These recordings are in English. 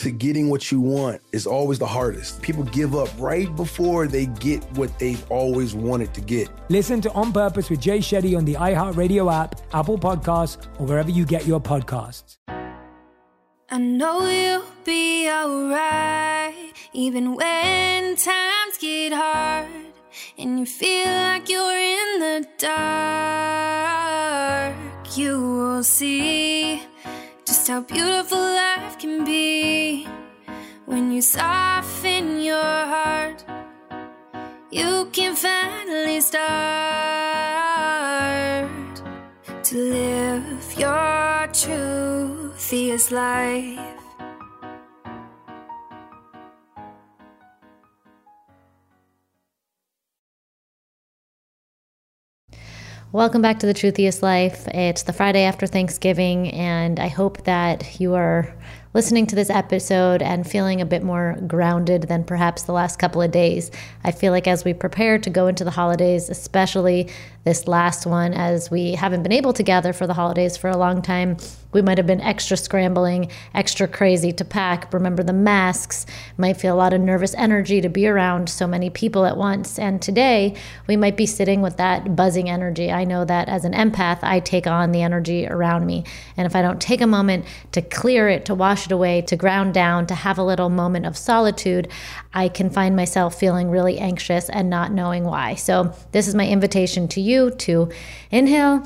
to getting what you want is always the hardest. People give up right before they get what they've always wanted to get. Listen to On Purpose with Jay Shetty on the iHeartRadio app, Apple Podcasts, or wherever you get your podcasts. I know you'll be alright, even when times get hard and you feel like you're in the dark. You will see just how beautiful life can be when you soften your heart. You can finally start to live your truthiest life. Welcome back to the Truthiest Life. It's the Friday after Thanksgiving, and I hope that you are listening to this episode and feeling a bit more grounded than perhaps the last couple of days. I feel like as we prepare to go into the holidays, especially this last one, as we haven't been able to gather for the holidays for a long time, we might have been extra scrambling, extra crazy to pack. Remember the masks, might feel a lot of nervous energy to be around so many people at once. And today, we might be sitting with that buzzing energy. I know that as an empath, I take on the energy around me. And if I don't take a moment to clear it, to wash it away, to ground down, to have a little moment of solitude, I can find myself feeling really anxious and not knowing why. So, this is my invitation to you to inhale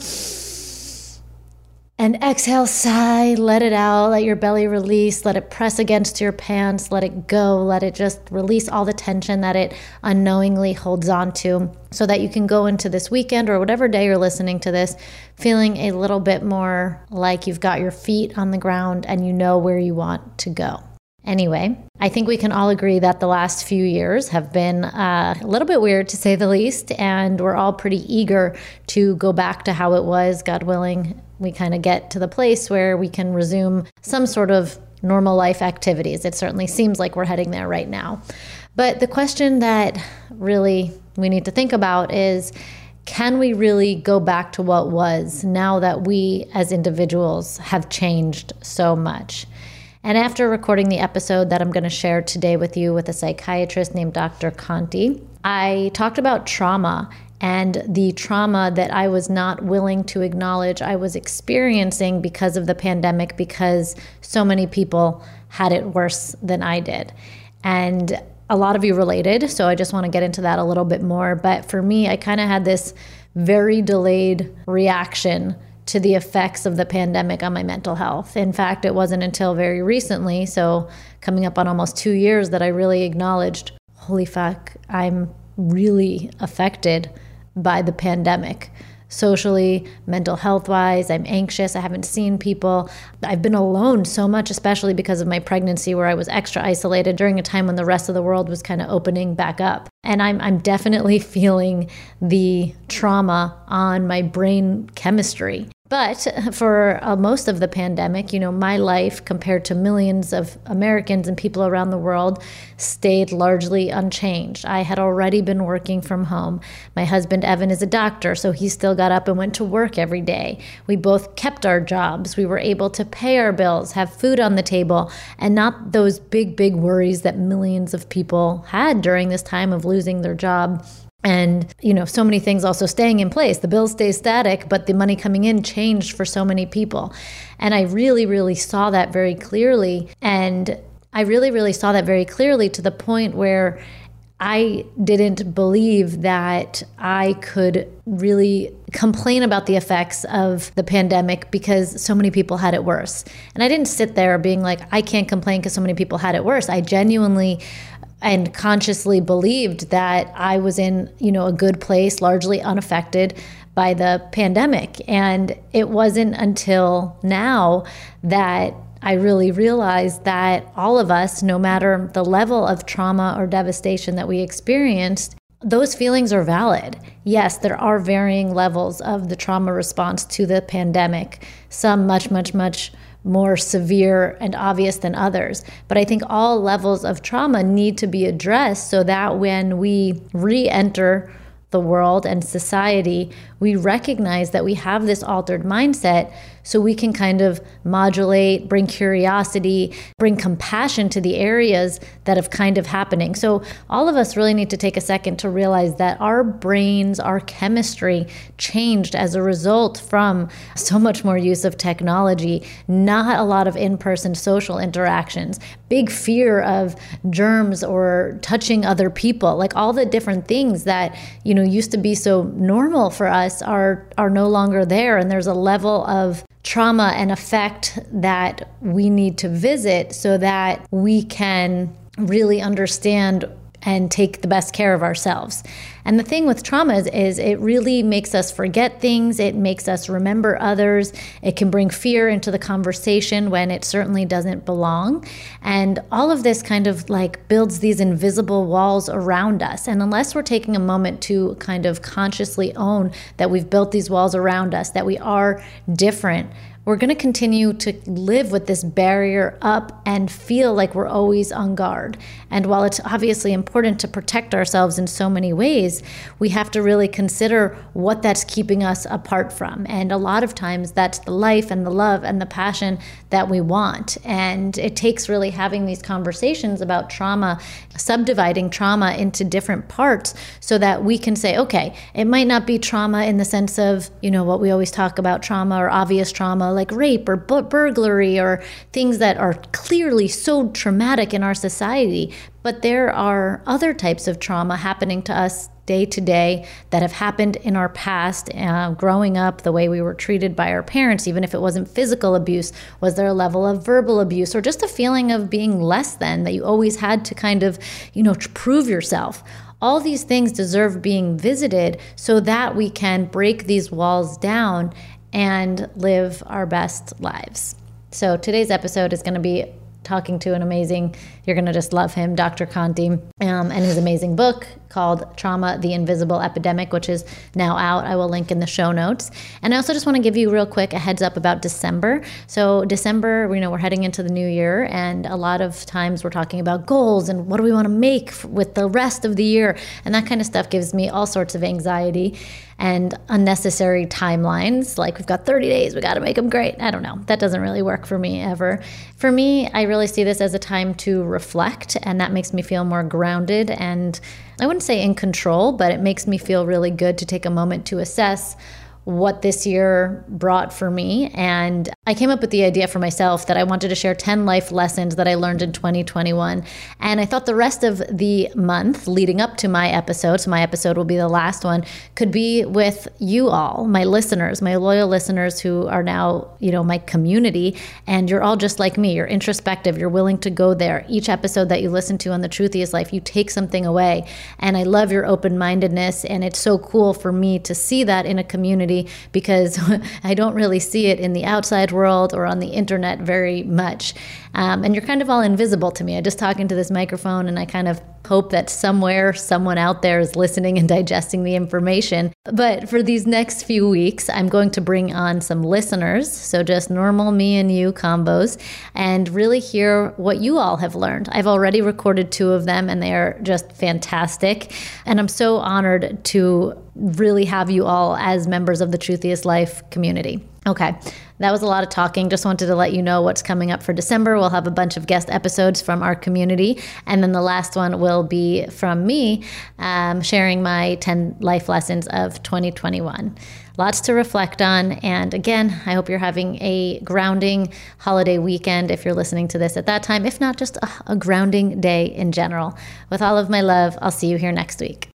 and exhale, sigh, let it out, let your belly release, let it press against your pants, let it go, let it just release all the tension that it unknowingly holds on to so that you can go into this weekend or whatever day you're listening to this feeling a little bit more like you've got your feet on the ground and you know where you want to go. Anyway, I think we can all agree that the last few years have been uh, a little bit weird to say the least, and we're all pretty eager to go back to how it was, God willing, we kind of get to the place where we can resume some sort of normal life activities. It certainly seems like we're heading there right now. But the question that really we need to think about is can we really go back to what was now that we as individuals have changed so much? And after recording the episode that I'm going to share today with you with a psychiatrist named Dr. Conti, I talked about trauma and the trauma that I was not willing to acknowledge I was experiencing because of the pandemic, because so many people had it worse than I did. And a lot of you related, so I just want to get into that a little bit more. But for me, I kind of had this very delayed reaction to the effects of the pandemic on my mental health. In fact, it wasn't until very recently, so coming up on almost two years, that I really acknowledged holy fuck, I'm really affected by the pandemic socially, mental health wise. I'm anxious. I haven't seen people. I've been alone so much, especially because of my pregnancy, where I was extra isolated during a time when the rest of the world was kind of opening back up. And I'm, I'm definitely feeling the trauma on my brain chemistry. But for uh, most of the pandemic, you know, my life compared to millions of Americans and people around the world stayed largely unchanged. I had already been working from home. My husband, Evan, is a doctor, so he still got up and went to work every day. We both kept our jobs. We were able to pay our bills, have food on the table, and not those big, big worries that millions of people had during this time of losing their job and you know so many things also staying in place the bill stays static but the money coming in changed for so many people and i really really saw that very clearly and i really really saw that very clearly to the point where I didn't believe that I could really complain about the effects of the pandemic because so many people had it worse. And I didn't sit there being like, I can't complain because so many people had it worse. I genuinely and consciously believed that I was in, you know, a good place, largely unaffected by the pandemic. And it wasn't until now that I really realized that all of us, no matter the level of trauma or devastation that we experienced, those feelings are valid. Yes, there are varying levels of the trauma response to the pandemic, some much, much, much more severe and obvious than others. But I think all levels of trauma need to be addressed so that when we re enter the world and society, we recognize that we have this altered mindset so we can kind of modulate, bring curiosity, bring compassion to the areas that have kind of happening. So all of us really need to take a second to realize that our brains, our chemistry changed as a result from so much more use of technology, not a lot of in-person social interactions, big fear of germs or touching other people, like all the different things that, you know, used to be so normal for us are are no longer there and there's a level of trauma and effect that we need to visit so that we can really understand and take the best care of ourselves. And the thing with trauma is, is, it really makes us forget things, it makes us remember others, it can bring fear into the conversation when it certainly doesn't belong. And all of this kind of like builds these invisible walls around us. And unless we're taking a moment to kind of consciously own that we've built these walls around us, that we are different, we're going to continue to live with this barrier up and feel like we're always on guard. And while it's obviously important to protect ourselves in so many ways, we have to really consider what that's keeping us apart from. And a lot of times that's the life and the love and the passion that we want. And it takes really having these conversations about trauma, subdividing trauma into different parts so that we can say, okay, it might not be trauma in the sense of, you know, what we always talk about trauma or obvious trauma like rape or burglary or things that are clearly so traumatic in our society. But there are other types of trauma happening to us day to day that have happened in our past, uh, growing up, the way we were treated by our parents, even if it wasn't physical abuse. Was there a level of verbal abuse or just a feeling of being less than that you always had to kind of, you know, prove yourself? All these things deserve being visited so that we can break these walls down and live our best lives. So today's episode is going to be talking to an amazing, you're going to just love him, Dr. Conti, um, and his amazing book called Trauma the Invisible Epidemic, which is now out. I will link in the show notes. And I also just want to give you real quick a heads up about December. So, December, you know, we're heading into the new year, and a lot of times we're talking about goals and what do we want to make with the rest of the year. And that kind of stuff gives me all sorts of anxiety and unnecessary timelines. Like we've got 30 days, we got to make them great. I don't know. That doesn't really work for me ever. For me, I really see this as a time to reflect, and that makes me feel more grounded and I wouldn't say in control, but it makes me feel really good to take a moment to assess what this year brought for me. And I came up with the idea for myself that I wanted to share 10 life lessons that I learned in 2021. And I thought the rest of the month leading up to my episode, so my episode will be the last one, could be with you all, my listeners, my loyal listeners who are now, you know, my community. And you're all just like me. You're introspective. You're willing to go there. Each episode that you listen to on The Truth Truthiest Life, you take something away. And I love your open mindedness. And it's so cool for me to see that in a community because I don't really see it in the outside world or on the internet very much. Um, and you're kind of all invisible to me. I just talk into this microphone and I kind of hope that somewhere someone out there is listening and digesting the information. But for these next few weeks, I'm going to bring on some listeners. So just normal me and you combos and really hear what you all have learned. I've already recorded two of them and they are just fantastic. And I'm so honored to really have you all as members of the Truthiest Life community. Okay, that was a lot of talking. Just wanted to let you know what's coming up for December. We'll have a bunch of guest episodes from our community. And then the last one will be from me um, sharing my 10 life lessons of 2021. Lots to reflect on. And again, I hope you're having a grounding holiday weekend if you're listening to this at that time. If not, just a, a grounding day in general. With all of my love, I'll see you here next week.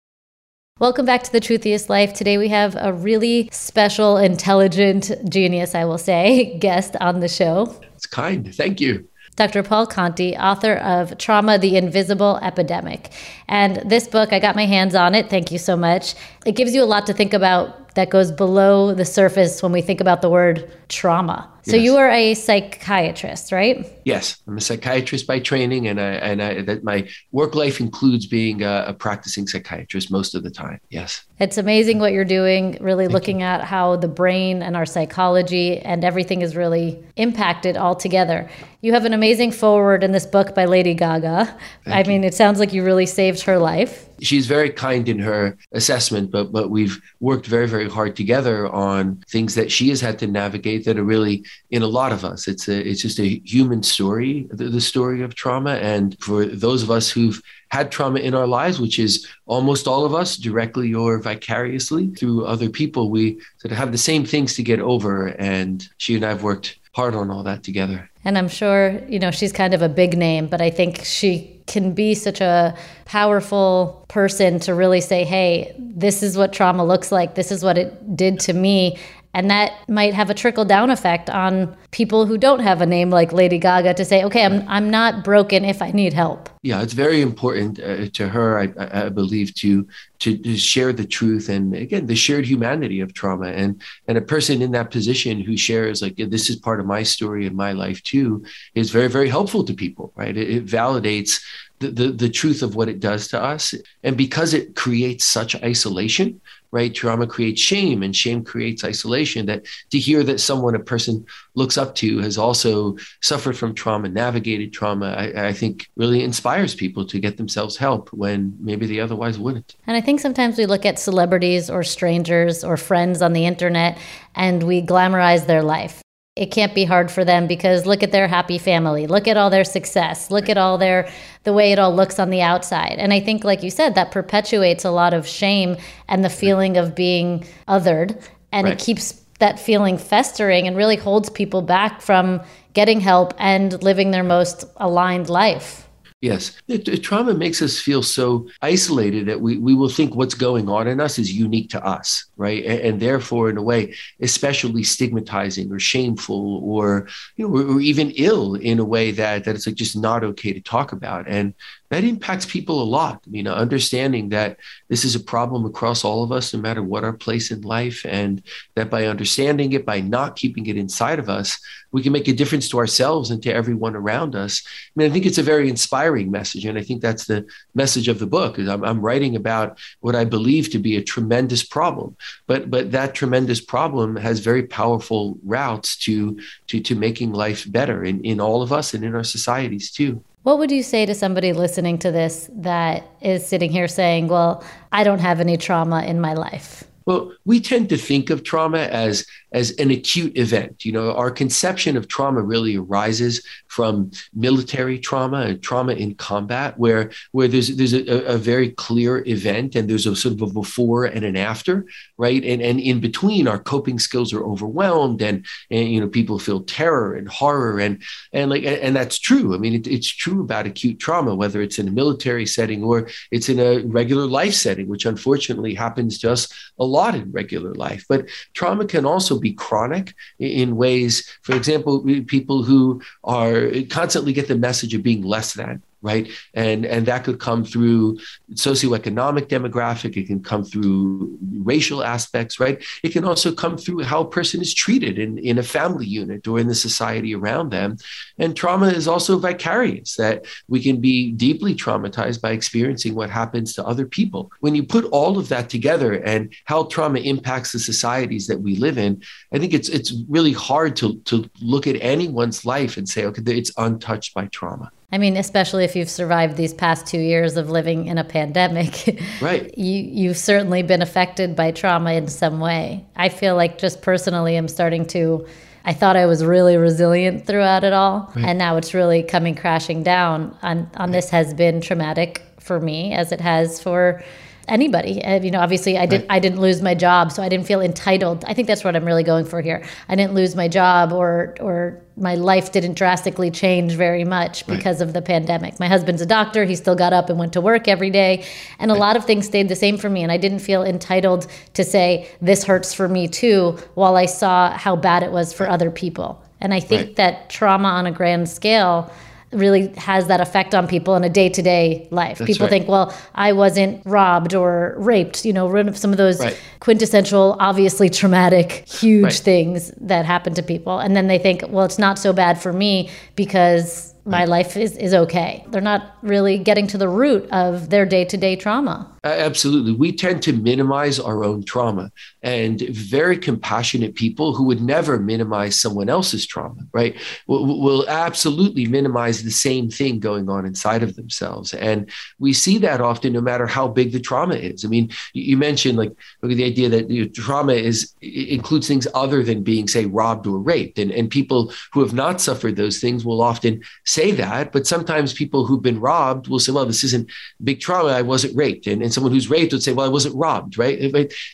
Welcome back to the Truthiest Life. Today we have a really special, intelligent genius, I will say, guest on the show. It's kind. Thank you. Dr. Paul Conti, author of Trauma, the Invisible Epidemic. And this book, I got my hands on it. Thank you so much. It gives you a lot to think about that goes below the surface when we think about the word trauma. So yes. you are a psychiatrist, right? Yes, I'm a psychiatrist by training, and I, and I, that my work life includes being a, a, practicing psychiatrist most of the time. Yes, it's amazing what you're doing. Really Thank looking you. at how the brain and our psychology and everything is really impacted all together. You have an amazing foreword in this book by Lady Gaga. Thank I mean, it sounds like you really saved her life she's very kind in her assessment, but but we've worked very very hard together on things that she has had to navigate that are really in a lot of us. It's a it's just a human story, the, the story of trauma, and for those of us who've had trauma in our lives, which is almost all of us, directly or vicariously through other people, we sort of have the same things to get over. And she and I have worked hard on all that together. And I'm sure, you know, she's kind of a big name, but I think she can be such a powerful person to really say, hey, this is what trauma looks like. This is what it did to me. And that might have a trickle down effect on people who don't have a name like Lady Gaga to say, okay, I'm, I'm not broken if I need help. Yeah, it's very important uh, to her, I, I believe, to, to, to share the truth and again the shared humanity of trauma. And and a person in that position who shares like this is part of my story and my life too is very very helpful to people, right? It, it validates the, the, the truth of what it does to us. And because it creates such isolation, right? Trauma creates shame and shame creates isolation. That to hear that someone a person looks up to has also suffered from trauma, navigated trauma, I, I, think really inspires people to get themselves help when maybe they otherwise wouldn't. And I think sometimes we look at celebrities or strangers or friends on the internet and we glamorize their life it can't be hard for them because look at their happy family. Look at all their success. Look at all their the way it all looks on the outside. And i think like you said that perpetuates a lot of shame and the feeling of being othered. And right. it keeps that feeling festering and really holds people back from getting help and living their most aligned life. Yes. The, the trauma makes us feel so isolated that we, we will think what's going on in us is unique to us, right? And, and therefore, in a way, especially stigmatizing or shameful or, you know, or, or even ill in a way that, that it's like just not okay to talk about. And that impacts people a lot. You know, understanding that this is a problem across all of us, no matter what our place in life, and that by understanding it, by not keeping it inside of us, we can make a difference to ourselves and to everyone around us. I mean, I think it's a very inspiring message, and I think that's the message of the book. Is I'm, I'm writing about what I believe to be a tremendous problem, but but that tremendous problem has very powerful routes to to to making life better in in all of us and in our societies too. What would you say to somebody listening to this that is sitting here saying, Well, I don't have any trauma in my life? Well, we tend to think of trauma as as an acute event. You know, our conception of trauma really arises from military trauma and trauma in combat, where where there's there's a, a, very clear event and there's a sort of a before and an after, right? And and in between, our coping skills are overwhelmed, and and you know people feel terror and horror, and and like and that's true. I mean, it, it's true about acute trauma, whether it's in a military setting or it's in a regular life setting, which unfortunately happens to us a lot in regular life. But trauma can also be chronic in ways, for example, people who are constantly get the message of being less than right? And and that could come through socioeconomic demographic. It can come through racial aspects, right? It can also come through how a person is treated in, in a family unit or in the society around them. And trauma is also vicarious, that we can be deeply traumatized by experiencing what happens to other people. When you put all of that together and how trauma impacts the societies that we live in, I think it's it's really hard to, to look at anyone's life and say, okay, it's untouched by trauma. I mean, especially if you've survived these past two years of living in a pandemic, right? You you've certainly been affected by trauma in some way. I feel like just personally, I'm starting to. I thought I was really resilient throughout it all, right. and now it's really coming crashing down. On on this has been traumatic for me, as it has for anybody. Uh, you know, obviously, I didn't. Right. I didn't lose my job, so I didn't feel entitled. I think that's what I'm really going for here. I didn't lose my job, or or my life didn't drastically change very much because right. of the pandemic. My husband's a doctor. He still got up and went to work every day, and a lot of things stayed the same for me. And I didn't feel entitled to say this hurts for me too, while I saw how bad it was for other people. And I think that trauma on a grand scale really has that effect on people in a day-to-day life. That's people right. think, well, I wasn't robbed or raped, you know, some of those right. quintessential, obviously traumatic, huge right. things that happen to people. And then they think, well, it's not so bad for me because my mm. life is, is okay. They're not really getting to the root of their day to day trauma. Absolutely. We tend to minimize our own trauma and very compassionate people who would never minimize someone else's trauma, right? Will, will absolutely minimize the same thing going on inside of themselves. And we see that often no matter how big the trauma is. I mean, you mentioned like the idea that you know, trauma is includes things other than being, say, robbed or raped. And, and people who have not suffered those things will often say that, but sometimes people who've been robbed will say, well, this isn't big trauma. I wasn't raped. And, and someone who's raped would say, well, I wasn't robbed, right?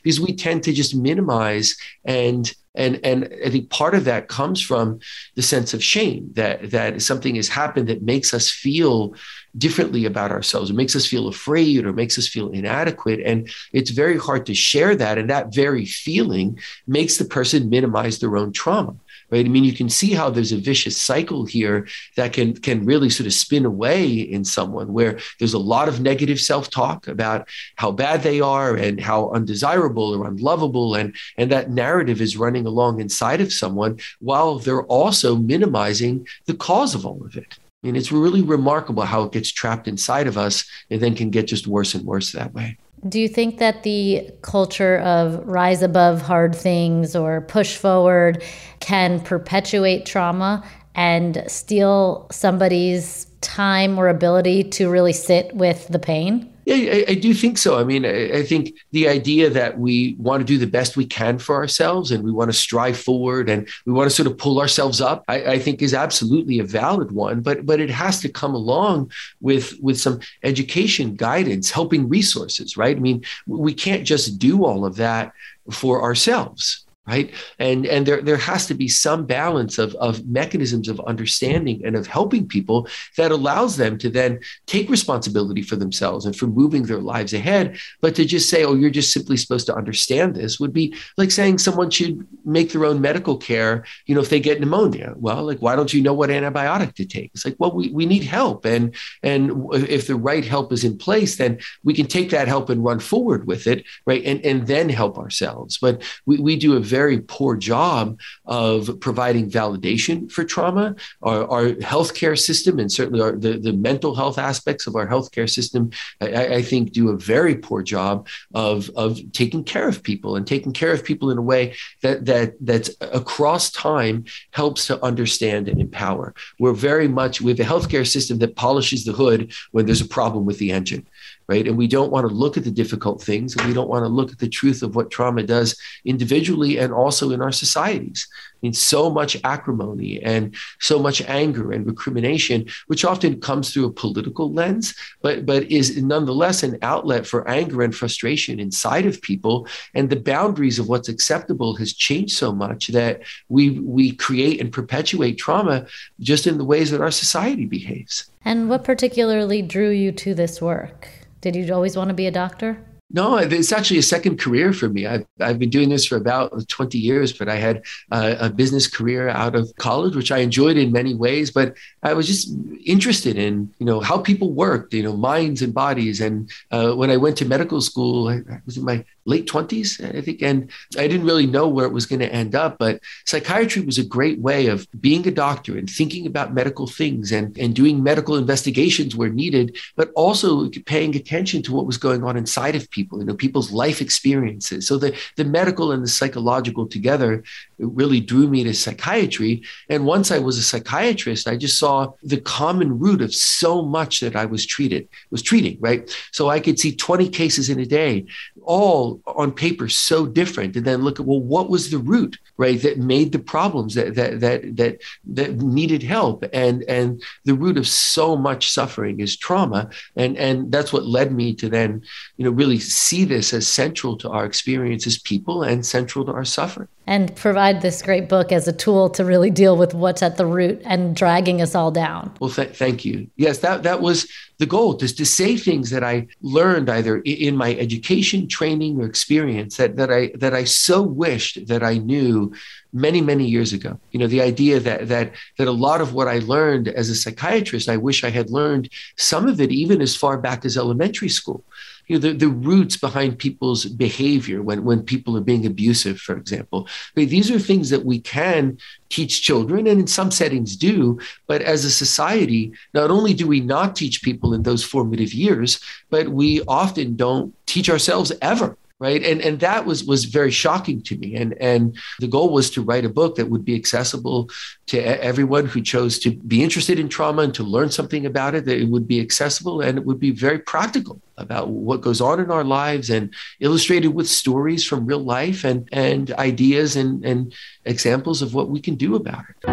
Because we tend to just minimize and and and I think part of that comes from the sense of shame that that something has happened that makes us feel differently about ourselves. It makes us feel afraid or makes us feel inadequate, and it's very hard to share that. And that very feeling makes the person minimize their own trauma right? I mean, you can see how there's a vicious cycle here that can can really sort of spin away in someone where there's a lot of negative self-talk about how bad they are and how undesirable or unlovable and and that narrative is running along inside of someone while they're also minimizing the cause of all of it. I mean, it's really remarkable how it gets trapped inside of us and then can get just worse and worse that way. Do you think that the culture of rise above hard things or push forward can perpetuate trauma and steal somebody's time or ability to really sit with the pain? Yeah, I, I, do think so. I mean, I, I, think the idea that we want to do the best we can for ourselves and we want to strive forward and we want to sort of pull ourselves up, I, I, think is absolutely a valid one. But but it has to come along with with some education, guidance, helping resources, right? I mean, we can't just do all of that for ourselves right? And and there there has to be some balance of of mechanisms of understanding and of helping people that allows them to then take responsibility for themselves and for moving their lives ahead. But to just say oh you're just simply supposed to understand this would be like saying someone should make their own medical care you know if they get pneumonia. Well like why don't you know what antibiotic to take? It's like well we, we need help. And and if the right help is in place then we can take that help and run forward with it right? And and then help ourselves. But we, we do a very poor job of providing validation for trauma. Our, our healthcare system, and certainly our, the, the mental health aspects of our healthcare system, I, I think do a very poor job of, of taking care of people and taking care of people in a way that, that that's across time helps to understand and empower. We're very much, we have a healthcare system that polishes the hood when there's a problem with the engine right? And we don't want to look at the difficult things and we don't want to look at the truth of what trauma does individually and also in our societies. I mean, so much acrimony and so much anger and recrimination, which often comes through a political lens, but, but is nonetheless an outlet for anger and frustration inside of people. And the boundaries of what's acceptable has changed so much that we, we create and perpetuate trauma just in the ways that our society behaves. And what particularly drew you to this work? Did you always want to be a doctor? No, it's actually a second career for me. I've, I've been doing this for about 20 years, but I had a, a business career out of college, which I enjoyed in many ways. But I was just interested in, you know, how people worked, you know, minds and bodies. And uh, when I went to medical school, I was in my late 20s, I think. And I didn't really know where it was going to end up. But psychiatry was a great way of being a doctor and thinking about medical things and, and doing medical investigations where needed, but also paying attention to what was going on inside of people, you know, people's life experiences. So the, the medical and the psychological together really drew me to psychiatry. And once I was a psychiatrist, I just saw the common root of so much that I was treated, was treating, right? So I could see 20 cases in a day, all on paper so different. And then look at, well, what was the root, right, that made the problems that that that that that needed help? And and the root of so much suffering is trauma. And and that's what led me to then, you know, really see this as central to our experience as people and central to our suffering and provide this great book as a tool to really deal with what's at the root and dragging us all down. Well, th- thank you. Yes, that that was the goal, is to say things that I learned either in my education, training, or experience that that I that I so wished that I knew many many years ago. You know, the idea that that that a lot of what I learned as a psychiatrist, I wish I had learned some of it even as far back as elementary school you know, the, the roots behind people's behavior when, when people are being abusive, for example. these are things that we can teach children and in some settings do. But as a society, not only do we not teach people in those formative years, but we often don't teach ourselves ever right? And and that was was very shocking to me. And and the goal was to write a book that would be accessible to everyone who chose to be interested in trauma and to learn something about it that it would be accessible and it would be very practical about what goes on in our lives and illustrated with stories from real life and and ideas and and examples of what we can do about it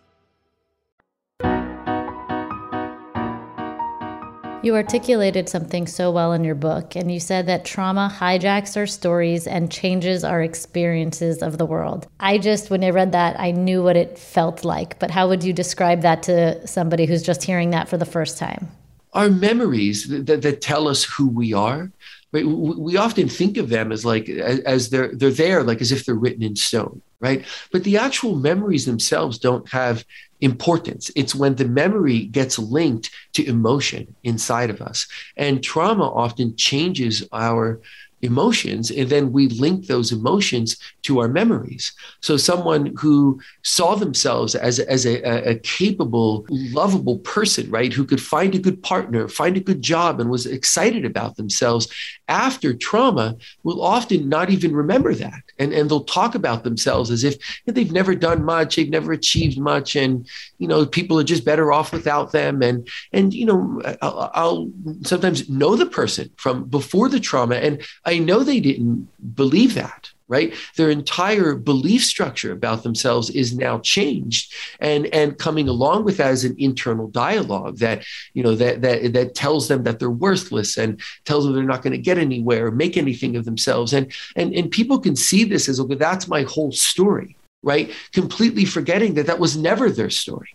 You articulated something so well in your book, and you said that trauma hijacks our stories and changes our experiences of the world. I just, when I read that, I knew what it felt like. But how would you describe that to somebody who's just hearing that for the first time? Our memories that, that tell us who we are, right? We often think of them as like as they're they're there, like as if they're written in stone, right? But the actual memories themselves don't have importance. It's when the memory gets linked to emotion inside of us, and trauma often changes our emotions and then we link those emotions to our memories. So someone who saw themselves as, as a, a, capable lovable person right who could find a good partner find a good job and was excited about themselves after trauma will often not even remember that. And, and they'll talk about themselves as if they've never done much they've never achieved much and you know people are just better off without them. And and you know I'll, I'll sometimes know the person from before the trauma. And I know they didn't believe that, right? Their entire belief structure about themselves is now changed, and and coming along with that is an internal dialogue that you know that that that tells them that they're worthless and tells them they're not going to get anywhere, or make anything of themselves, and and and people can see this as okay, that's my whole story, right? Completely forgetting that that was never their story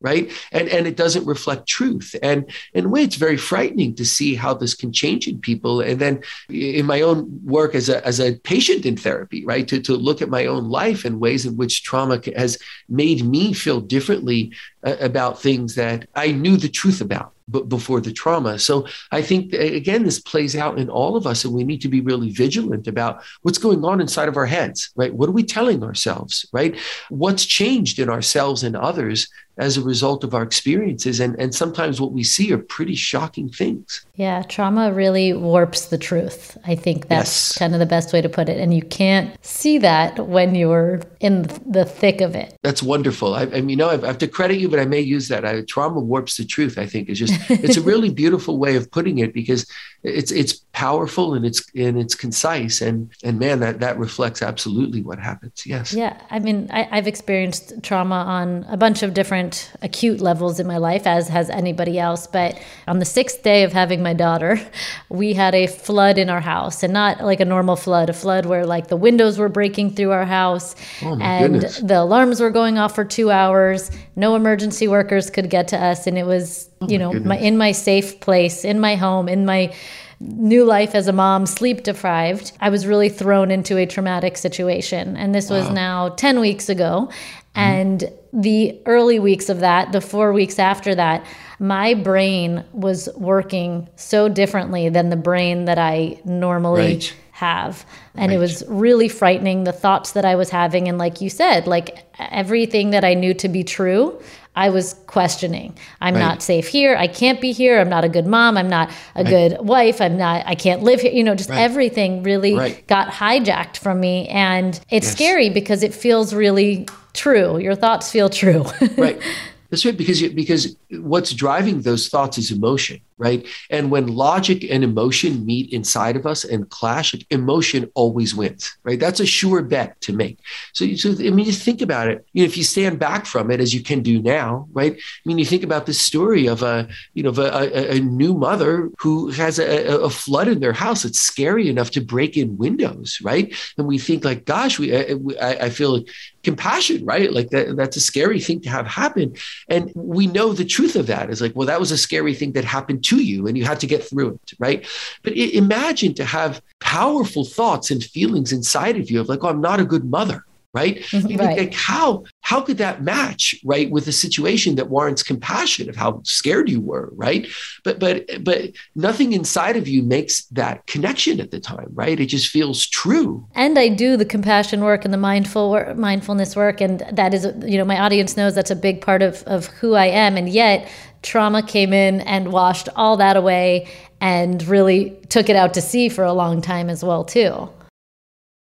right? And and it doesn't reflect truth. And in a way it's very frightening to see how this can change in people. And then in my own work as a as a patient in therapy right to, to look at my own life and ways in which trauma has made me feel differently about things that i knew the truth about b- before the trauma so i think again this plays out in all of us and we need to be really vigilant about what's going on inside of our heads right what are we telling ourselves right what's changed in ourselves and others as a result of our experiences. And, and sometimes what we see are pretty shocking things. Yeah, trauma really warps the truth. I think that's yes. kind of the best way to put it. And you can't see that when you're in the thick of it. That's wonderful. I, I mean, you know, I have to credit you, but I may use that. I, trauma warps the truth, I think is just, it's a really beautiful way of putting it because it's, it's powerful and it's, and it's concise. And, and man, that, that reflects absolutely what happens. Yes. Yeah. I mean, I, I've experienced trauma on a bunch of different acute levels in my life, as has anybody else. But on the sixth day of having my daughter, we had a flood in our house, and not like a normal flood, a flood where like the windows were breaking through our house, oh and goodness. the alarms were going off for two hours. No emergency workers could get to us, and it was Oh you know my, in my safe place, in my home, in my new life as a mom, sleep deprived, I was really thrown into a traumatic situation. And this was now 10 weeks ago. Mm-hmm. And the early weeks of that, the four weeks after that, my brain was working so differently than the brain that I normally right. have. And right. it was really frightening the thoughts that I was having. And like you said, like everything that I knew to be true, I was questioning. I'm right. not safe here. I can't be here. I'm not a good mom. I'm not a good wife. I'm not, I can't live here. You know, just everything really got hijacked from me. And it's yes. scary because it feels really true. Your thoughts feel true. right. That's right. Because because what's driving those thoughts is emotion right? And when logic and emotion meet inside of us and clash, emotion always wins, right? That's a sure bet to make. So, so I mean, just think about it. You know, if you stand back from it, as you can do now, right? I mean, you think about this story of a, you know, of a, a, a new mother who has a, a, flood in their house. It's scary enough to break in windows, right? And we think like, gosh, we, I, I feel compassion, right? Like that, that's a scary thing to have happen. And we know the truth of that is like, well, that was a scary thing that happened to you and you had to get through it, right? But imagine to have powerful thoughts and feelings inside of you of like, oh, I'm not a good mother right? Mm-hmm. right. Like how how could that match, right, with a situation that warrants compassion of how scared you were, right? But but but nothing inside of you makes that connection at the time, right? It just feels true. And I do the compassion work and the mindful work, mindfulness work, and that is, you know, my audience knows that's a big part of of who I am, and yet trauma came in and washed all that away and really took it out to sea for a long time as well too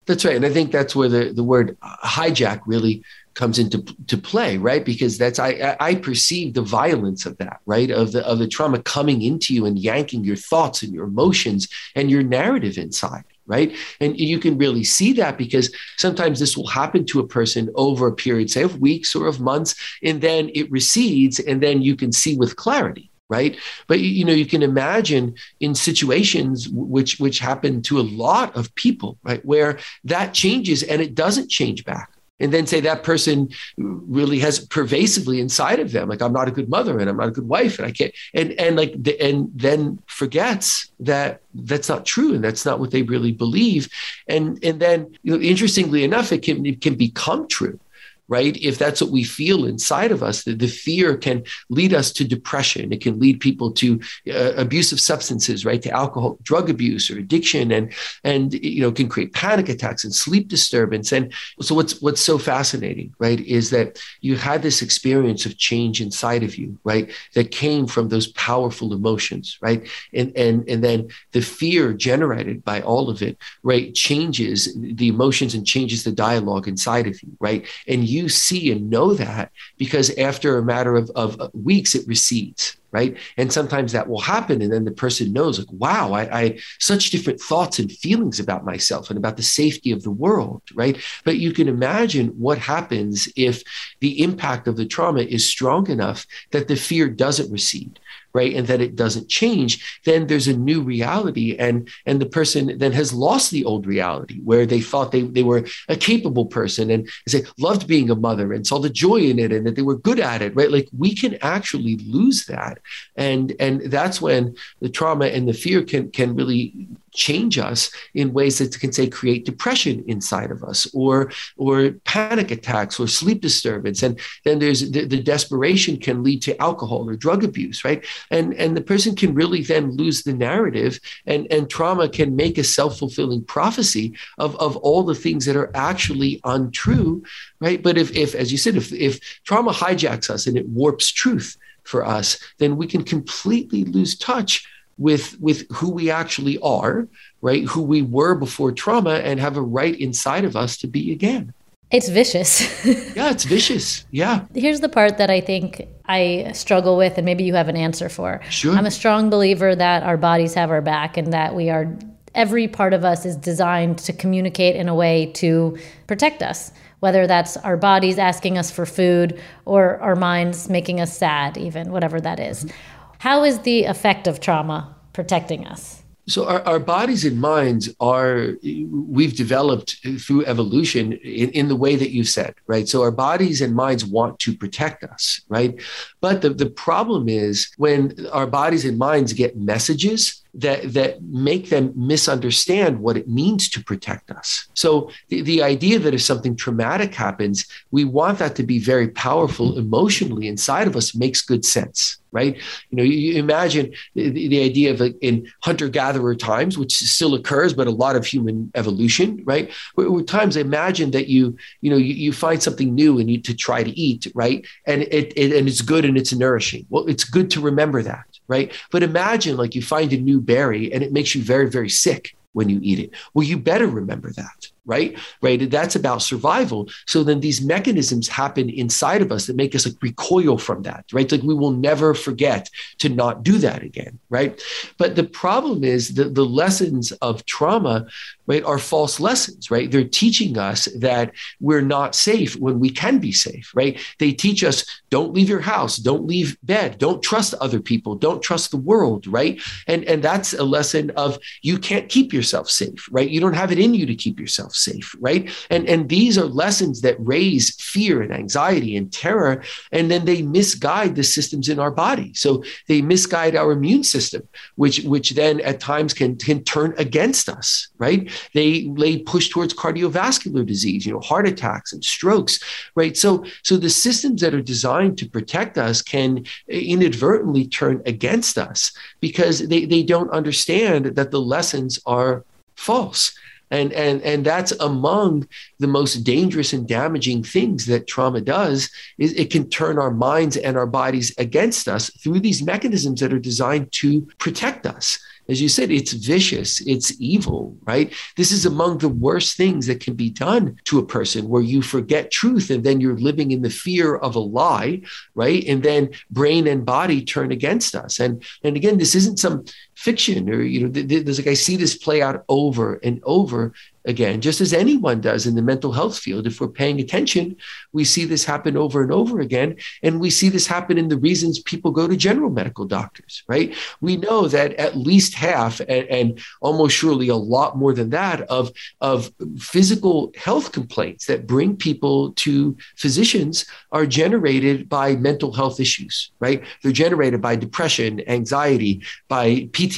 that's right and i think that's where the, the word hijack really comes into to play right? Because that's i i perceive the violence of that right? Of the of the trauma coming into you and yanking your thoughts and your emotions and your narrative inside right? And you can really see that because sometimes this will happen to a person over a period say of weeks or of months and then it recedes and then you can see with clarity right? But you know you can imagine in situations which which happen to a lot of people right? Where that changes and it doesn't change back and then say that person really has pervasively inside of them like i'm not a good mother and i'm not a good wife and i can't and and like the, and then forgets that that's not true and that's not what they really believe. And and then you know interestingly enough it can it can become true right? If that's what we feel inside of us, the, fear can lead us to depression. It can lead people to uh, abusive substances, right? To alcohol, drug abuse or addiction, and and you know can create panic attacks and sleep disturbance. And so what's what's so fascinating, right, is that you had this experience of change inside of you, right, that came from those powerful emotions, right, and and and then the fear generated by all of it, right, changes the emotions and changes the dialogue inside of you, right, and you you see and know that because after a matter of, of weeks, it recedes right? And sometimes that will happen and then the person knows like wow I, I such different thoughts and feelings about myself and about the safety of the world right? But you can imagine what happens if the impact of the trauma is strong enough that the fear doesn't recede right and that it doesn't change then there's a new reality and and the person then has lost the old reality where they thought they, they were a capable person and they loved being a mother and saw the joy in it and that they were good at it right? Like we can actually lose that. And and that's when the trauma and the fear can can really change us in ways that can say create depression inside of us or or panic attacks or sleep disturbance. And then there's the, the, desperation can lead to alcohol or drug abuse right? And and the person can really then lose the narrative and and trauma can make a self-fulfilling prophecy of of all the things that are actually untrue right? But if if as you said if if trauma hijacks us and it warps truth for us then we can completely lose touch with with who we actually are right? Who we were before trauma and have a right inside of us to be again. It's vicious. Yeah it's vicious. Yeah. Here's the part that i think i struggle with and maybe you have an answer for. Sure. I'm a strong believer that our bodies have our back and that we are every part of us is designed to communicate in a way to protect us whether that's our bodies asking us for food or our minds making us sad even whatever that is. Mm-hmm how is the effect of trauma protecting us? So our, our bodies and minds are we've developed through evolution in, in the way that you said, right? So our bodies and minds want to protect us, right? But the, the problem is when our bodies and minds get messages that that make them misunderstand what it means to protect us. So the, the idea that if something traumatic happens, we want that to be very powerful emotionally inside of us makes good sense right? You know, you, imagine the, the, idea of a, in hunter-gatherer times, which still occurs, but a lot of human evolution, right? Where, where times imagine that you, you know, you, you find something new and you to try to eat, right? And it, it and it's good and it's nourishing. Well, it's good to remember that, right? But imagine like you find a new berry and it makes you very, very sick when you eat it. Well, you better remember that right? Right. That's about survival. So then these mechanisms happen inside of us that make us like recoil from that, right? Like we will never forget to not do that again, right? But the problem is that the lessons of trauma, right, are false lessons, right? They're teaching us that we're not safe when we can be safe, right? They teach us don't leave your house, don't leave bed, don't trust other people, don't trust the world, right? And and that's a lesson of you can't keep yourself safe, right? You don't have it in you to keep yourself safe, right? And and these are lessons that raise fear and anxiety and terror, and then they misguide the systems in our body. So they misguide our immune system, which which then at times can can turn against us, right? They they push towards cardiovascular disease, you know, heart attacks and strokes, right? So so the systems that are designed to protect us can inadvertently turn against us because they, they don't understand that the lessons are false and and and that's among the most dangerous and damaging things that trauma does is it can turn our minds and our bodies against us through these mechanisms that are designed to protect us as you said, it's vicious, it's evil, right? This is among the worst things that can be done to a person where you forget truth and then you're living in the fear of a lie, right? And then brain and body turn against us. And and again, this isn't some fiction or you know there's like i see this play out over and over again, just as anyone does in the mental health field. If we're paying attention, we see this happen over and over again. And we see this happen in the reasons people go to general medical doctors, right? We know that at least half, and, and almost surely a lot more than that, of, of physical health complaints that bring people to physicians are generated by mental health issues, right? They're generated by depression, anxiety, by PTSD,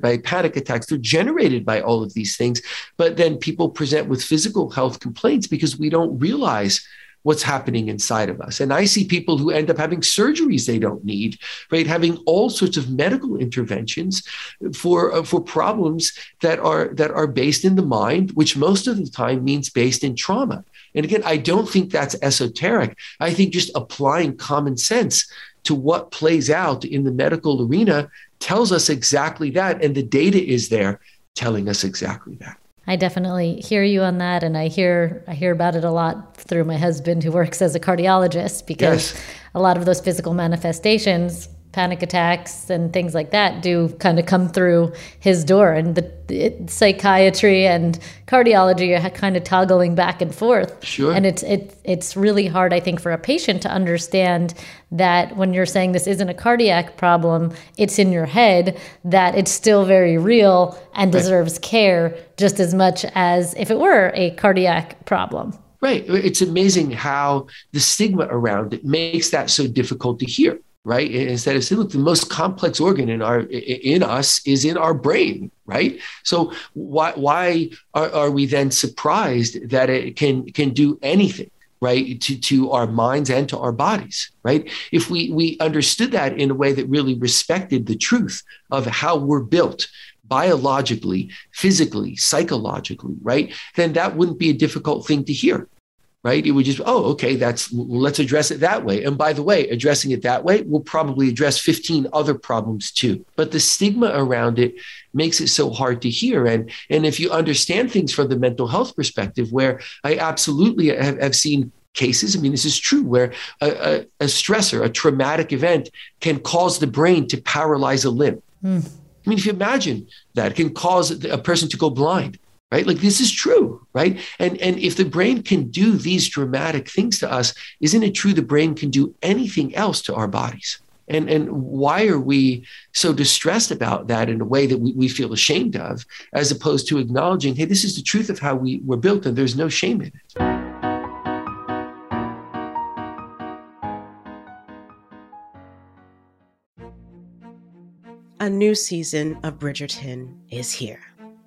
by panic attacks. They're generated by all of these things but then people present with physical health complaints because we don't realize what's happening inside of us. And I see people who end up having surgeries they don't need, right? Having all sorts of medical interventions for uh, for problems that are that are based in the mind, which most of the time means based in trauma. And again, I don't think that's esoteric. I think just applying common sense to what plays out in the medical arena tells us exactly that and the data is there telling us exactly that. I definitely hear you on that, and I hear I hear about it a lot through my husband, who works as a cardiologist, because yes. a lot of those physical manifestations panic attacks and things like that do kind of come through his door. And the it, psychiatry and cardiology are kind of toggling back and forth. Sure. And it's it, it's really hard i think for a patient to understand that when you're saying this isn't a cardiac problem it's in your head that it's still very real and deserves care just as much as if it were a cardiac problem. Right. It's amazing how the stigma around it makes that so difficult to hear right? Instead of saying, look, the most complex organ in our in us is in our brain, right? So why why are, are we then surprised that it can can do anything? right to, to our minds and to our bodies right if we we understood that in a way that really respected the truth of how we're built biologically physically psychologically right then that wouldn't be a difficult thing to hear right? It would just, oh, okay, that's, let's address it that way. And by the way, addressing it that way will probably address 15 other problems too. But the stigma around it makes it so hard to hear. And, and if you understand things from the mental health perspective, where I absolutely have, have seen cases, I mean, this is true, where a, a, a, stressor, a traumatic event can cause the brain to paralyze a limb. Mm. I mean, if you imagine that, it can cause a person to go blind right? Like this is true right? And and if the brain can do these dramatic things to us isn't it true the brain can do anything else to our bodies? And and why are we so distressed about that in a way that we, we feel ashamed of as opposed to acknowledging hey this is the truth of how we were built and there's no shame in it? A new season of Bridgerton is here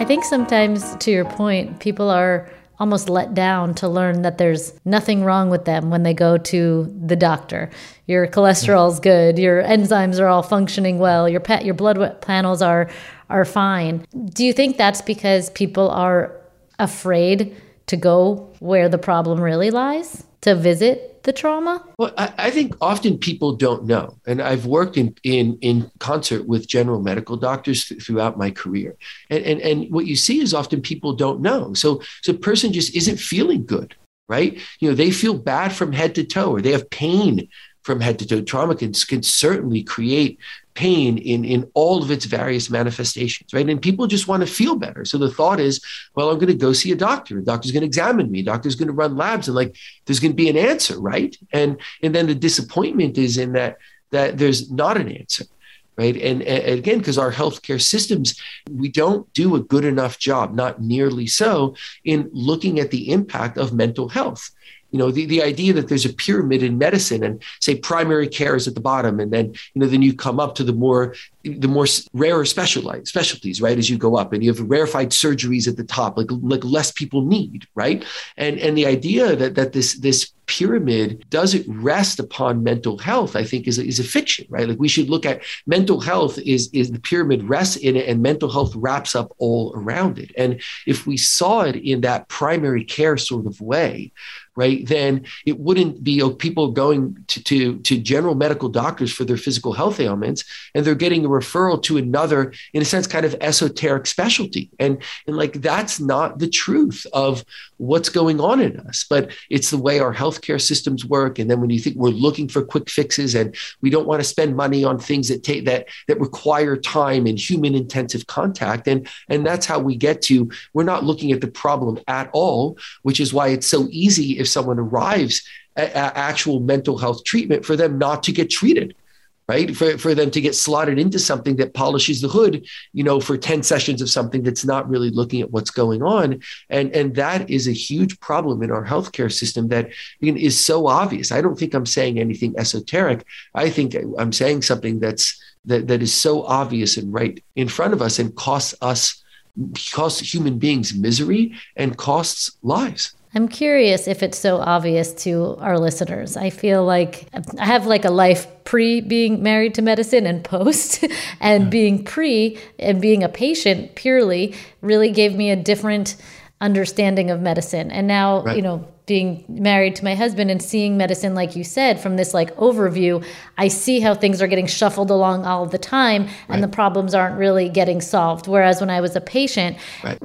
I think sometimes, to your point, people are almost let down to learn that there's nothing wrong with them when they go to the doctor. Your cholesterol's mm. good, your enzymes are all functioning well, your pet, your blood panels are are fine. Do you think that's because people are afraid to go where the problem really lies? To visit the trauma? Well, I, I, think often people don't know. And I've worked in, in, in concert with general medical doctors th- throughout my career. And, and, and what you see is often people don't know. So, so a person just isn't feeling good, right? You know, they feel bad from head to toe or they have pain from head to toe. Trauma can, can certainly create pain in, in all of its various manifestations, right? And people just want to feel better. So the thought is, well, I'm going to go see a doctor. A doctor's going to examine me. A doctor's going to run labs, and like there's going to be an answer, right? And and then the disappointment is in that that there's not an answer. Right. And, and again, because our healthcare systems, we don't do a good enough job, not nearly so, in looking at the impact of mental health you know the, the idea that there's a pyramid in medicine and say primary care is at the bottom and then you know then you come up to the more the more rarer specialized specialties right as you go up and you have rarefied surgeries at the top like like less people need right? And and the idea that that this this pyramid doesn't rest upon mental health i think is a, is a fiction right? Like we should look at mental health is is the pyramid rests in it and mental health wraps up all around it. And if we saw it in that primary care sort of way right, then it wouldn't be people going to, to, to general medical doctors for their physical health ailments, and they're getting a referral to another, in a sense, kind of esoteric specialty. And, and like that's not the truth of what's going on in us, but it's the way our healthcare systems work. And then when you think we're looking for quick fixes and we don't want to spend money on things that take that that require time and human intensive contact, and and that's how we get to we're not looking at the problem at all, which is why it's so easy if someone arrives at, at actual mental health treatment for them not to get treated right? For, for them to get slotted into something that polishes the hood you know for 10 sessions of something that's not really looking at what's going on. And and that is a huge problem in our healthcare system that is so obvious. I don't think i'm saying anything esoteric. I think i'm saying something that's that, that is so obvious and right in front of us and costs us costs human beings misery and costs lives I'm curious if it's so obvious to our listeners. I feel like I have like a life pre being married to medicine and post, and being pre and being a patient purely really gave me a different understanding of medicine. And now, right. you know, being married to my husband and seeing medicine like you said from this like overview i see how things are getting shuffled along all the time right. and the problems aren't really getting solved whereas when i was a patient right.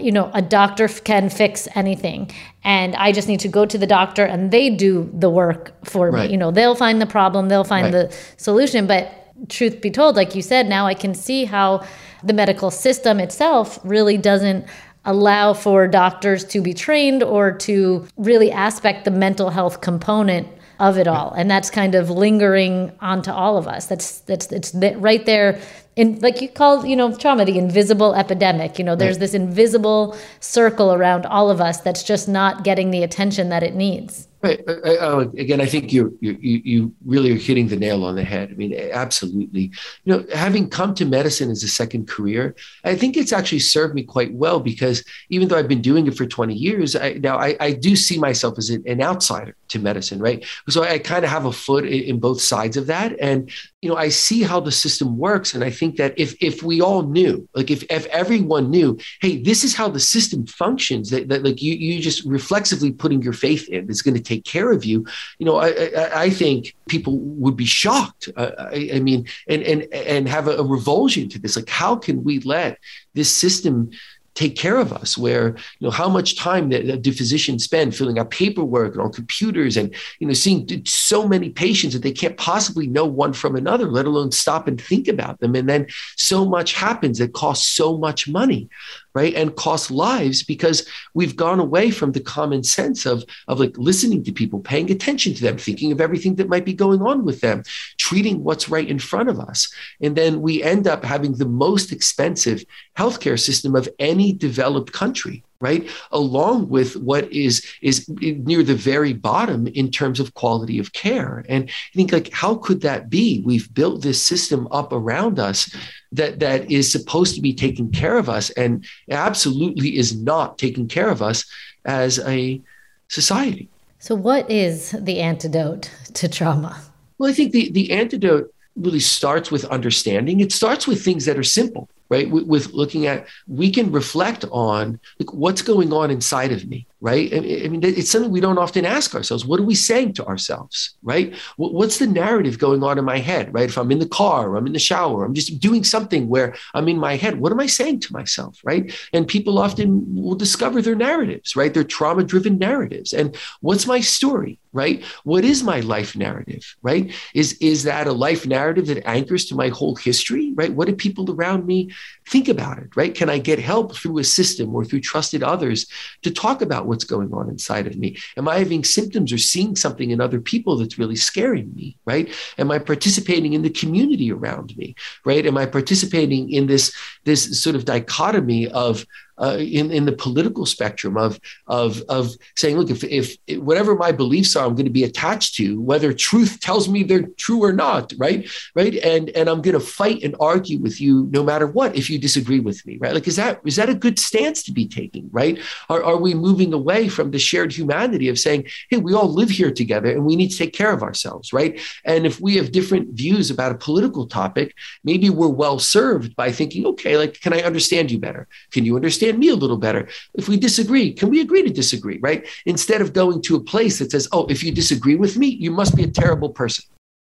you know a doctor can fix anything and i just need to go to the doctor and they do the work for me you know they'll find the problem they'll find the solution but truth be told like you said now i can see how the medical system itself really doesn't allow for doctors to be trained or to really aspect the mental health component of it all. And that's kind of lingering onto all of us. That's that's it's right there in like you call you know trauma the invisible epidemic. You know there's this invisible circle around all of us that's just not getting the attention that it needs Right. Uh, again, I think you you you really are hitting the nail on the head. I mean, absolutely. You know, having come to medicine as a second career, I think it's actually served me quite well because even though I've been doing it for 20 years, I, now I, I do see myself as an outsider to medicine, right? So I kind of have a foot in both sides of that, and you know, I see how the system works, and I think that if if we all knew, like if if everyone knew, hey, this is how the system functions, that, that like you you just reflexively putting your faith in, it's going to take care of you. You know, I, I, I think people would be shocked. Uh, I, I, mean, and and and have a, a revulsion to this. Like, how can we let this system take care of us where you know how much time do physicians spend filling out paperwork and on computers and you know seeing so many patients that they can't possibly know one from another let alone stop and think about them. And then so much happens that costs so much money right and cost lives because we've gone away from the common sense of of like listening to people paying attention to them thinking of everything that might be going on with them treating what's right in front of us. And then we end up having the most expensive healthcare system of any developed country right? Along with what is is near the very bottom in terms of quality of care. And i think like how could that be? We've built this system up around us that that is supposed to be taking care of us and absolutely is not taking care of us as a society. So what is the antidote to trauma? Well i think the the antidote really starts with understanding. It starts with things that are simple right with, with, looking at we can reflect on like what's going on inside of me right? I, mean it's something we don't often ask ourselves. What are we saying to ourselves right? What's the narrative going on in my head right? If i'm in the car or i'm in the shower i'm just doing something where i'm in my head what am i saying to myself right? And people often will discover their narratives right? Their trauma driven narratives. And what's my story right? What is my life narrative right? Is is that a life narrative that anchors to my whole history right? What do people around me think about it, right? Can I get help through a system or through trusted others to talk about what's going on inside of me? Am I having symptoms or seeing something in other people that's really scaring me, right? Am I participating in the community around me, right? Am I participating in this, this sort of dichotomy of uh, in in the political spectrum of of of saying, look, if if whatever my beliefs are, I'm going to be attached to, whether truth tells me they're true or not, right, right, and and I'm going to fight and argue with you no matter what if you disagree with me, right? Like, is that is that a good stance to be taking, right? Are are we moving away from the shared humanity of saying, hey, we all live here together and we need to take care of ourselves, right? And if we have different views about a political topic, maybe we're well served by thinking, okay, like, can I understand you better? Can you understand understand me a little better. If we disagree, can we agree to disagree, right? Instead of going to a place that says, oh, if you disagree with me, you must be a terrible person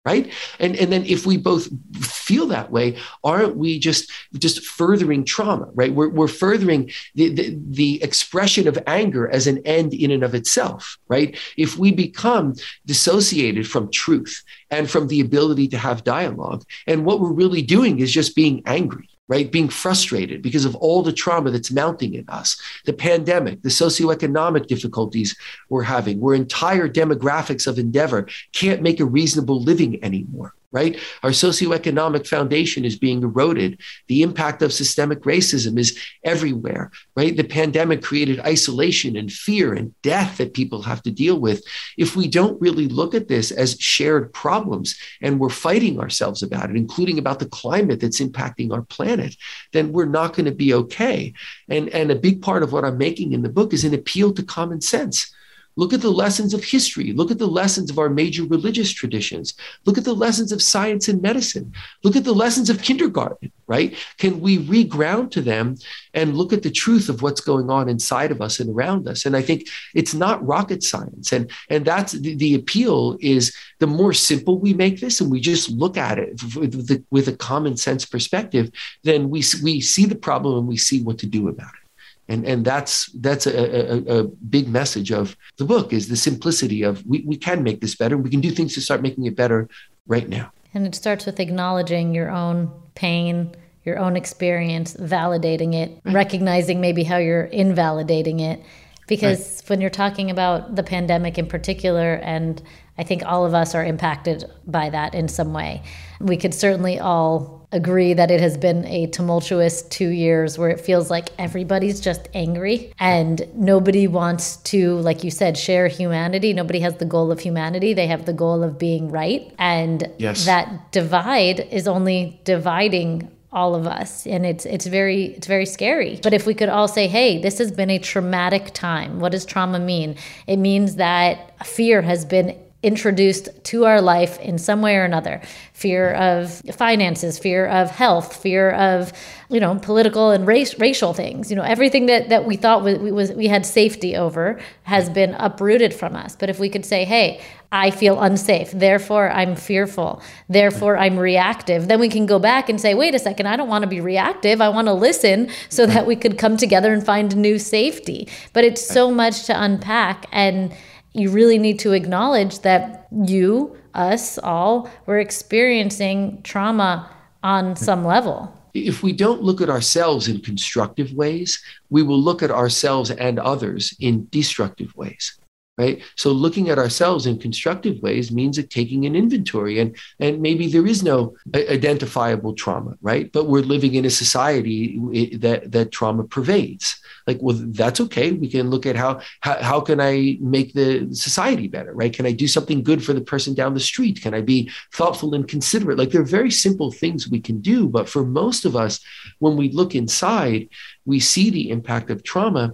right and and then if we both feel that way aren't we just just furthering trauma right we're, we're furthering the, the, the expression of anger as an end in and of itself right if we become dissociated from truth and from the ability to have dialogue and what we're really doing is just being angry right? Being frustrated because of all the trauma that's mounting in us, the pandemic, the socioeconomic difficulties we're having, where entire demographics of endeavor can't make a reasonable living anymore right? Our socioeconomic foundation is being eroded. The impact of systemic racism is everywhere, right? The pandemic created isolation and fear and death that people have to deal with. If we don't really look at this as shared problems and we're fighting ourselves about it, including about the climate that's impacting our planet, then we're not going to be okay. And, and a big part of what I'm making in the book is an appeal to common sense Look at the lessons of history. Look at the lessons of our major religious traditions. Look at the lessons of science and medicine. Look at the lessons of kindergarten, right? Can we reground to them and look at the truth of what's going on inside of us and around us? And I think it's not rocket science. And, and that's the, the appeal is the more simple we make this and we just look at it with, with a common sense perspective, then we, we see the problem and we see what to do about it and and that's that's a, a, a, big message of the book is the simplicity of we, we can make this better we can do things to start making it better right now and it starts with acknowledging your own pain your own experience validating it right. recognizing maybe how you're invalidating it because right. when you're talking about the pandemic in particular and i think all of us are impacted by that in some way we could certainly all agree that it has been a tumultuous two years where it feels like everybody's just angry and nobody wants to, like you said, share humanity. Nobody has the goal of humanity. They have the goal of being right. And yes. that divide is only dividing all of us and it's it's very it's very scary but if we could all say hey this has been a traumatic time what does trauma mean it means that fear has been introduced to our life in some way or another. Fear of finances fear of health fear of you know political and race, racial things. You know everything that, that we thought we, was, we had safety over has been uprooted from us. But if we could say hey i feel unsafe therefore i'm fearful therefore i'm reactive then we can go back and say wait a second i don't want to be reactive. I want to listen so that we could come together and find new safety. But it's so much to unpack and you really need to acknowledge that you, us all, were experiencing trauma on some level. If we don't look at ourselves in constructive ways, we will look at ourselves and others in destructive ways right? So looking at ourselves in constructive ways means taking an inventory and and maybe there is no identifiable trauma right? But we're living in a society that that trauma pervades like well that's okay. We can look at how how, how can i make the society better right? Can i do something good for the person down the street? Can i be thoughtful and considerate? Like there are very simple things we can do. But for most of us when we look inside we see the impact of trauma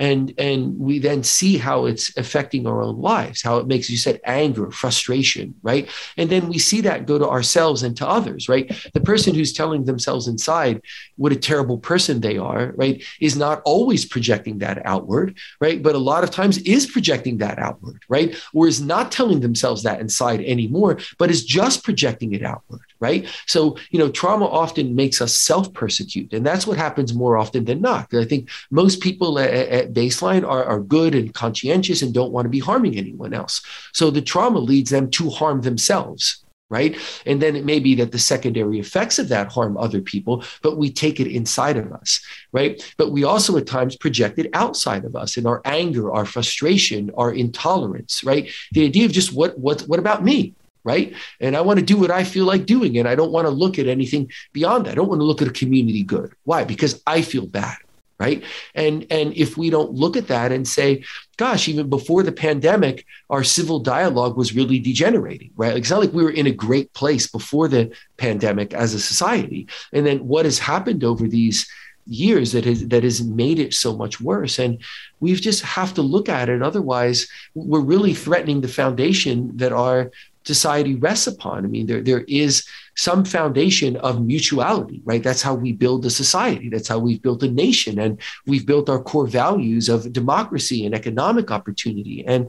and and we then see how it's affecting our own lives how it makes you said anger frustration right? And then we see that go to ourselves and to others right? The person who's telling themselves inside what a terrible person they are right is not always projecting that outward right? But a lot of times is projecting that outward right? Or is not telling themselves that inside anymore but is just projecting it outward right? So you know trauma often makes us self persecute and that's what happens more often than not. I think most people at, at baseline are, are good and conscientious and don't want to be harming anyone else. So the trauma leads them to harm themselves right? And then it may be that the secondary effects of that harm other people, but we take it inside of us, right? But we also at times project it outside of us in our anger, our frustration, our intolerance, right? The idea of just what what what about me? Right. And I want to do what I feel like doing. And I don't want to look at anything beyond that. I don't want to look at a community good. Why? Because I feel bad right? And and if we don't look at that and say gosh even before the pandemic our civil dialogue was really degenerating right? It's not like we were in a great place before the pandemic as a society. And then what has happened over these years that has that has made it so much worse? And we just have to look at it. Otherwise we're really threatening the foundation that our society rests upon. I mean, there, there is some foundation of mutuality, right? That's how we build a society. That's how we've built a nation. And we've built our core values of democracy and economic opportunity. And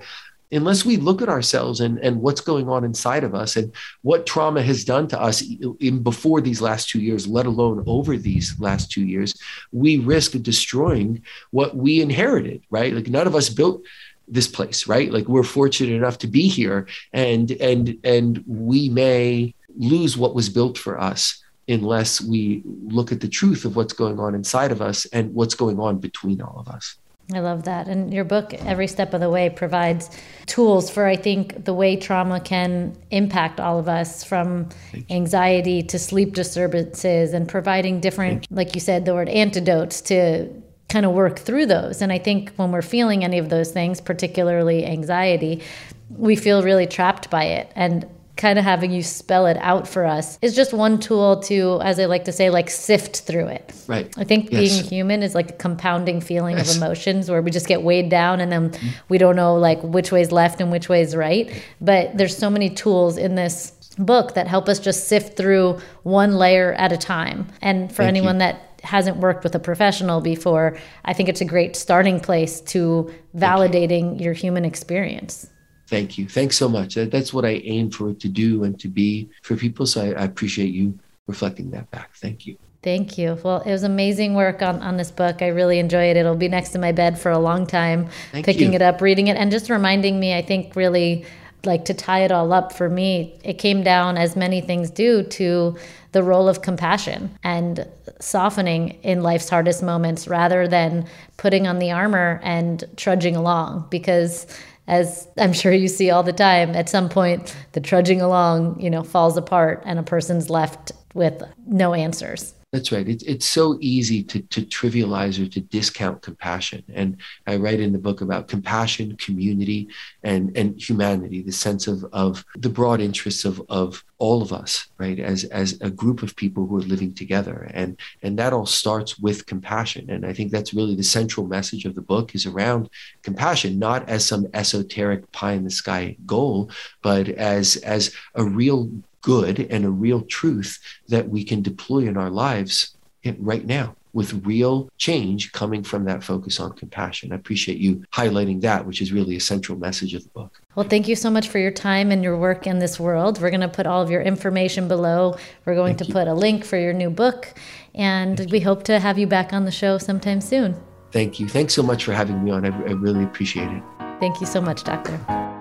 unless we look at ourselves and, and what's going on inside of us and what trauma has done to us in before these last two years, let alone over these last two years, we risk destroying what we inherited, right? Like none of us built this place right? Like we're fortunate enough to be here and and and we may lose what was built for us unless we look at the truth of what's going on inside of us and what's going on between all of us. I love that. And your book, every step of the way, provides tools for, I think, the way trauma can impact all of us from anxiety to sleep disturbances and providing different, like you said, the word antidotes to kind of work through those. And I think when we're feeling any of those things, particularly anxiety, we feel really trapped by it. And kind of having you spell it out for us is just one tool to, as I like to say, like sift through it. Right. I think Yes. being human is like a compounding feeling Yes. of emotions where we just get weighed down and then mm-hmm. we don't know like which way's left and which way's right. But there's so many tools in this book that help us just sift through one layer at a time. And for Thank you. anyone that hasn't worked with a professional before, I think it's a great starting place to validating your human experience. Thank you. Thanks so much. That's what I aim for it to do and to be for people. So I, I appreciate you reflecting that back. Thank you. Thank you. Well, it was amazing work on, on this book. I really enjoy it. It'll be next to my bed for a long time, Thank picking you. it up, reading it, and just reminding me, I think, really like to tie it all up for me, it came down, as many things do, to the role of compassion and softening in life's hardest moments rather than putting on the armor and trudging along. Because as I'm sure you see all the time, at some point the trudging along, you know, falls apart and a person's left with no answers. That's right. It's it's so easy to to trivialize or to discount compassion. And I write in the book about compassion, community, and and humanity, the sense of of the broad interests of of all of us, right? As as a group of people who are living together. And and that all starts with compassion. And I think that's really the central message of the book is around compassion, not as some esoteric pie in the sky goal, but as as a real good and a real truth that we can deploy in our lives right now with real change coming from that focus on compassion. I appreciate you highlighting that, which is really a central message of the book. Well, thank you so much for your time and your work in this world. We're going to put all of your information below. We're going to put a link for your new book, and we hope to have you back on the show sometime soon. Thank you. Thanks so much for having me on. I, I really appreciate it. Thank you so much, Doctor.